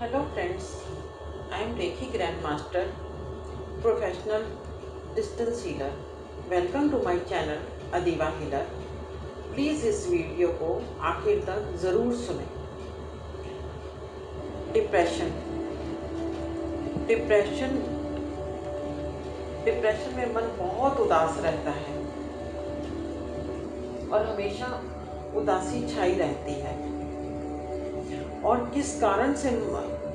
Hello friends I am Reiki grand master professional distance healer welcome to my channel Adiva healer please इस video को आखिर तक ज़रूर सुने. डिप्रेशन डिप्रेशन डिप्रेशन में मन बहुत उदास रहता है और हमेशा उदासी छाई रहती है। और किस कारण से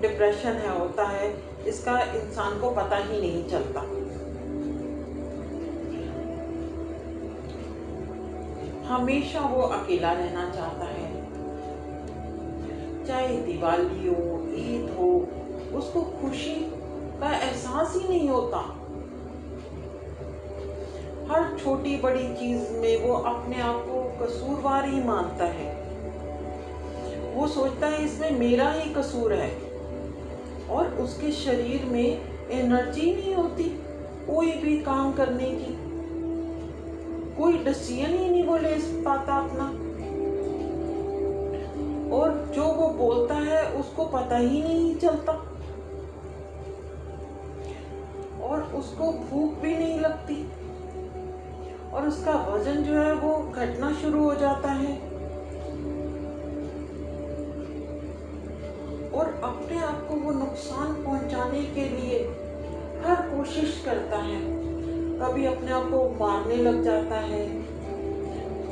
डिप्रेशन है, होता है, इसका इंसान को पता ही नहीं चलता। हमेशा वो अकेला रहना चाहता है। चाहे दिवाली हो, ईद हो, उसको खुशी का एहसास ही नहीं होता। हर छोटी बड़ी चीज़ में वो अपने आप को कसूरवार ही मानता है। वो सोचता है, इसमें मेरा ही कसूर है और उसके शरीर में एनर्जी नहीं होती, कोई भी काम करने की। कोई डिसीज़न ही नहीं बोले इस पाता अपना। और जो वो बोलता है, उसको पता ही नहीं चलता। और उसको भूख भी नहीं लगती। और उसका वज़न जो है, वो घटना शुरू हो जाता है। और अपने आप को वो नुकसान पहुँचाने के लिए हर कोशिश करता है। कभी अपने आप को मारने लग जाता है,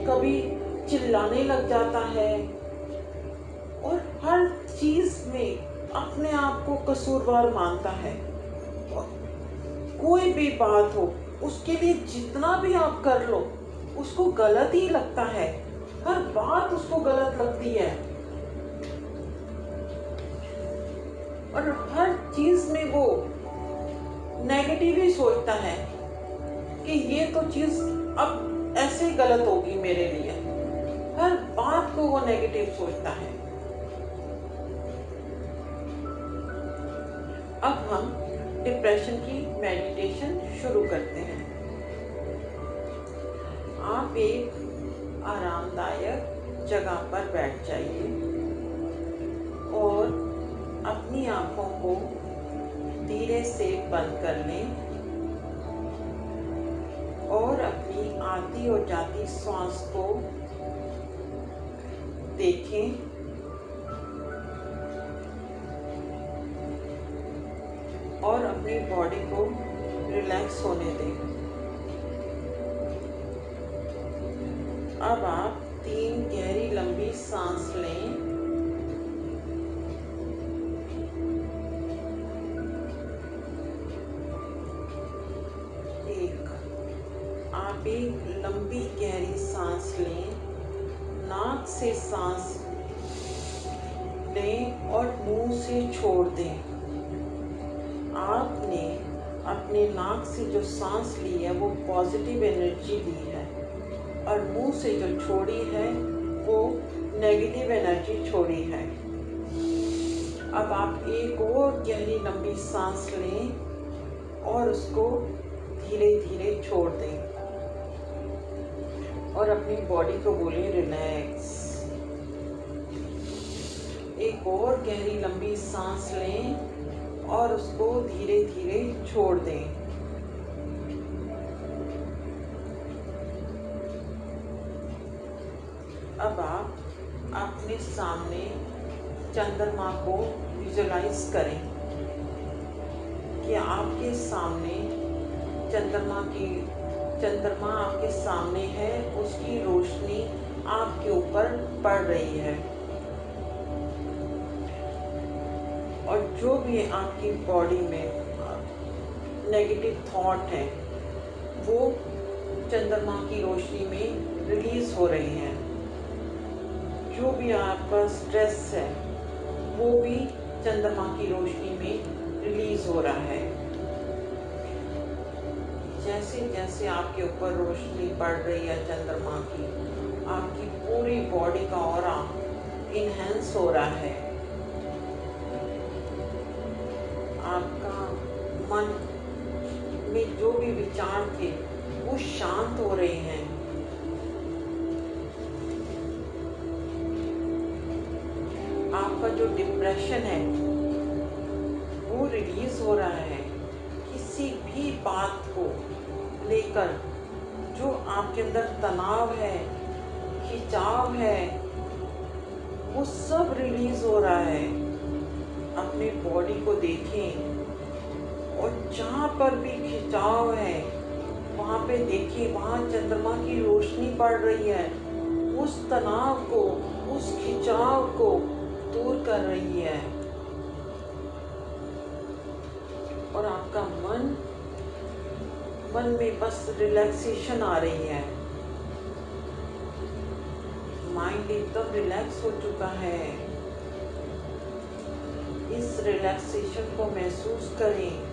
कभी चिल्लाने लग जाता है और हर चीज़ में अपने आप को कसूरवार मानता है। कोई भी बात हो, उसके लिए जितना भी आप कर लो, उसको गलत ही लगता है। हर बात उसको गलत लगती है। और हर चीज़ में वो नेगेटिव ही सोचता है कि ये तो चीज़ अब ऐसे गलत होगी मेरे लिए। हर बात को वो नेगेटिव सोचता है। अब हम डिप्रेशन की मेडिटेशन शुरू करते हैं। आप एक आरामदायक जगह पर बैठ जाइए और अपनी आँखों को धीरे से बंद कर लें और अपनी आती और जाती श्वास को देखें। और अपनी बॉडी को रिलैक्स होने दें। अब आप एक लंबी गहरी सांस लें। नाक से सांस लें और मुँह से छोड़ दें। आपने अपने नाक से जो सांस ली है, वो पॉजिटिव एनर्जी ली है और मुँह से जो छोड़ी है, वो नेगेटिव एनर्जी छोड़ी है। अब आप एक और गहरी, लंबी सांस लें और उसको धीरे धीरे छोड़ दें। और अपनी बॉडी को बोले रिलैक्स एक और गहरी लंबी सांस लें और उसको धीरे धीरे छोड़ दें। अब आप अपने सामने चंद्रमा को विजुलाइज करें कि आपके सामने चंद्रमा की चंद्रमा आपके सामने है, उसकी रोशनी आपके ऊपर पड़ रही है। और जो भी आपकी बॉडी में नेगेटिव थॉट है, वो चंद्रमा की रोशनी में रिलीज़ हो रही हैं। जो भी आपका स्ट्रेस है, वो भी चंद्रमा की रोशनी में रिलीज़ हो रहा है। जैसे जैसे आपके ऊपर रोशनी पड़ रही है चंद्रमा की, आपकी पूरी बॉडी का और इनहेंस हो रहा है। आपका मन में जो भी विचार थे, वो शांत हो रहे हैं। आपका जो डिप्रेशन है, वो रिलीज़ हो रहा है। किसी भी बात को लेकर, जो आपके अंदर तनाव है, खिंचाव है, वो सब रिलीज़ हो रहा है। अपने बॉडी को देखें और जहाँ पर भी खिंचाव है, वहाँ पे देखिए वहाँ चंद्रमा की रोशनी पड़ रही है, उस तनाव को, उस खिंचाव को दूर कर रही है। और आपका मन मन में बस रिलैक्सेशन आ रही है। माइंड एकदम रिलैक्स हो चुका है। इस रिलैक्सेशन को महसूस करें।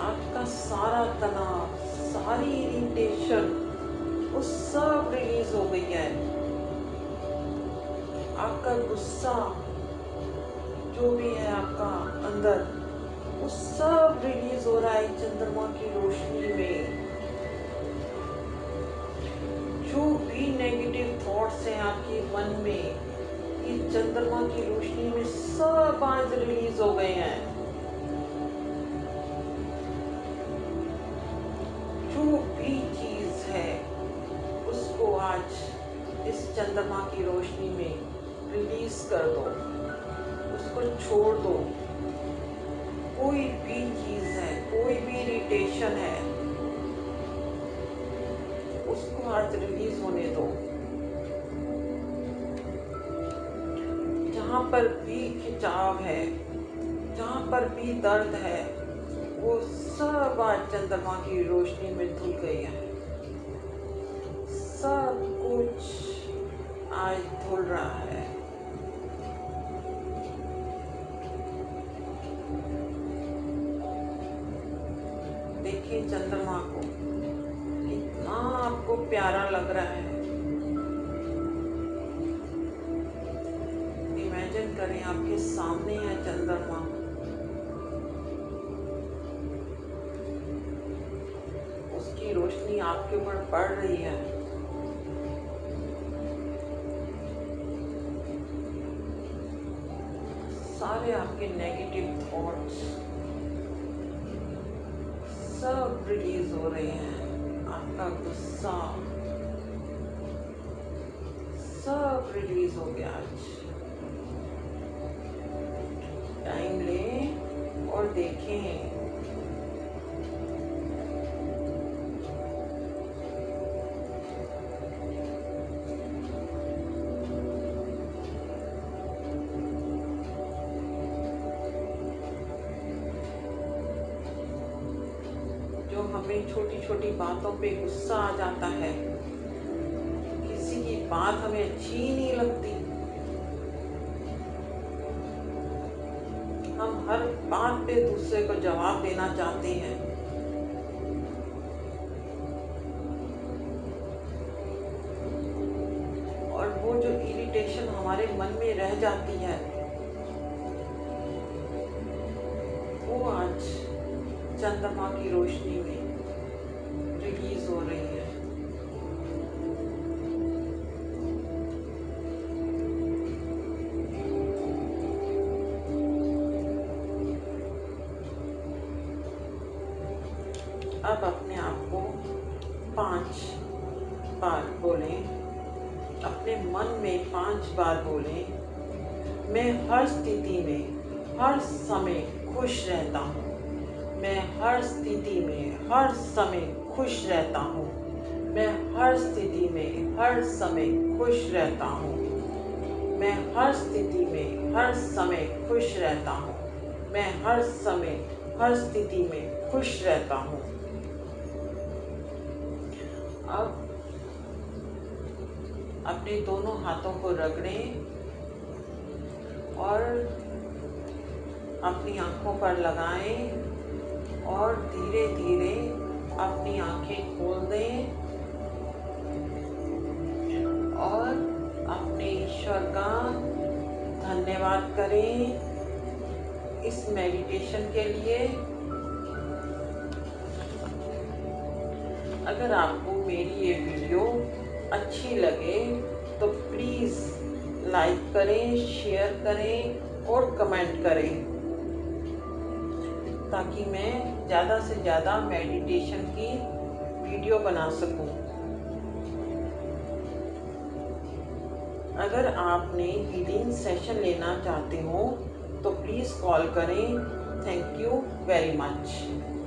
आपका सारा तनाव, सारी इरिटेशन वो सब रिलीज़ हो गई है। आपका गुस्सा जो भी है आपका अंदर, वो सब रिलीज़ हो रहा है चंद्रमा की रोशनी में। जो भी नेगेटिव थॉट्स हैं आपके मन में, ये चंद्रमा की रोशनी में सब आज रिलीज़ हो गए हैं। जो भी चीज़ है, उसको आज इस चंद्रमा की रोशनी में रिलीज़ कर दो। उसको छोड़ दो। कोई भी चीज़ है, कोई भी इरिटेशन है, उसको आज रिलीज़ होने दो। जहाँ पर भी खिंचाव है, जहाँ पर भी दर्द है, वो सब आज चंद्रमा की रोशनी में धुल गई है। सब कुछ आज धुल रहा है। देखिए चंद्रमा को, कितना आपको प्यारा लग रहा है। इमेजिन करें आपके सामने है चंद्रमा। उसकी रोशनी आपके ऊपर पड़ रही है। सारे आपके नेगेटिव थॉट्स रिलीज़ हो रहे हैं आपका गुस्सा सब रिलीज़ हो गया आज टाइम लें और देखें हमें छोटी छोटी बातों पे गुस्सा आ जाता है। किसी की बात हमें अच्छी नहीं लगती। हम हर बात पे दूसरे को जवाब देना चाहते हैं। और वो जो इरिटेशन हमारे मन में रह जाती है, वो आज चंद्रमा की रोशनी में हो रही है। अब अपने आप को पाँच बार बोलें। अपने मन में पाँच बार बोलें। मैं हर स्थिति में, हर समय खुश रहता हूँ। हर स्थिति में, हर समय खुश रहता हूँ। मैं हर स्थिति में, हर समय खुश रहता हूँ। मैं हर स्थिति में, हर समय खुश रहता हूँ। मैं हर समय, हर स्थिति में खुश रहता हूँ। अब अपने दोनों हाथों को रगड़ें और अपनी आँखों पर लगाएँ। और धीरे धीरे अपनी आँखें खोल दें और अपने ईश्वर का धन्यवाद करें इस मेडिटेशन के लिए। अगर आपको मेरी ये वीडियो अच्छी लगे तो प्लीज़ लाइक करें शेयर करें और कमेंट करें। ताकि मैं ज़्यादा से ज़्यादा मेडिटेशन की वीडियो बना सकूँ। अगर आपने हीलिंग सेशन लेना चाहते हो तो प्लीज़ कॉल करें थैंक यू वेरी मच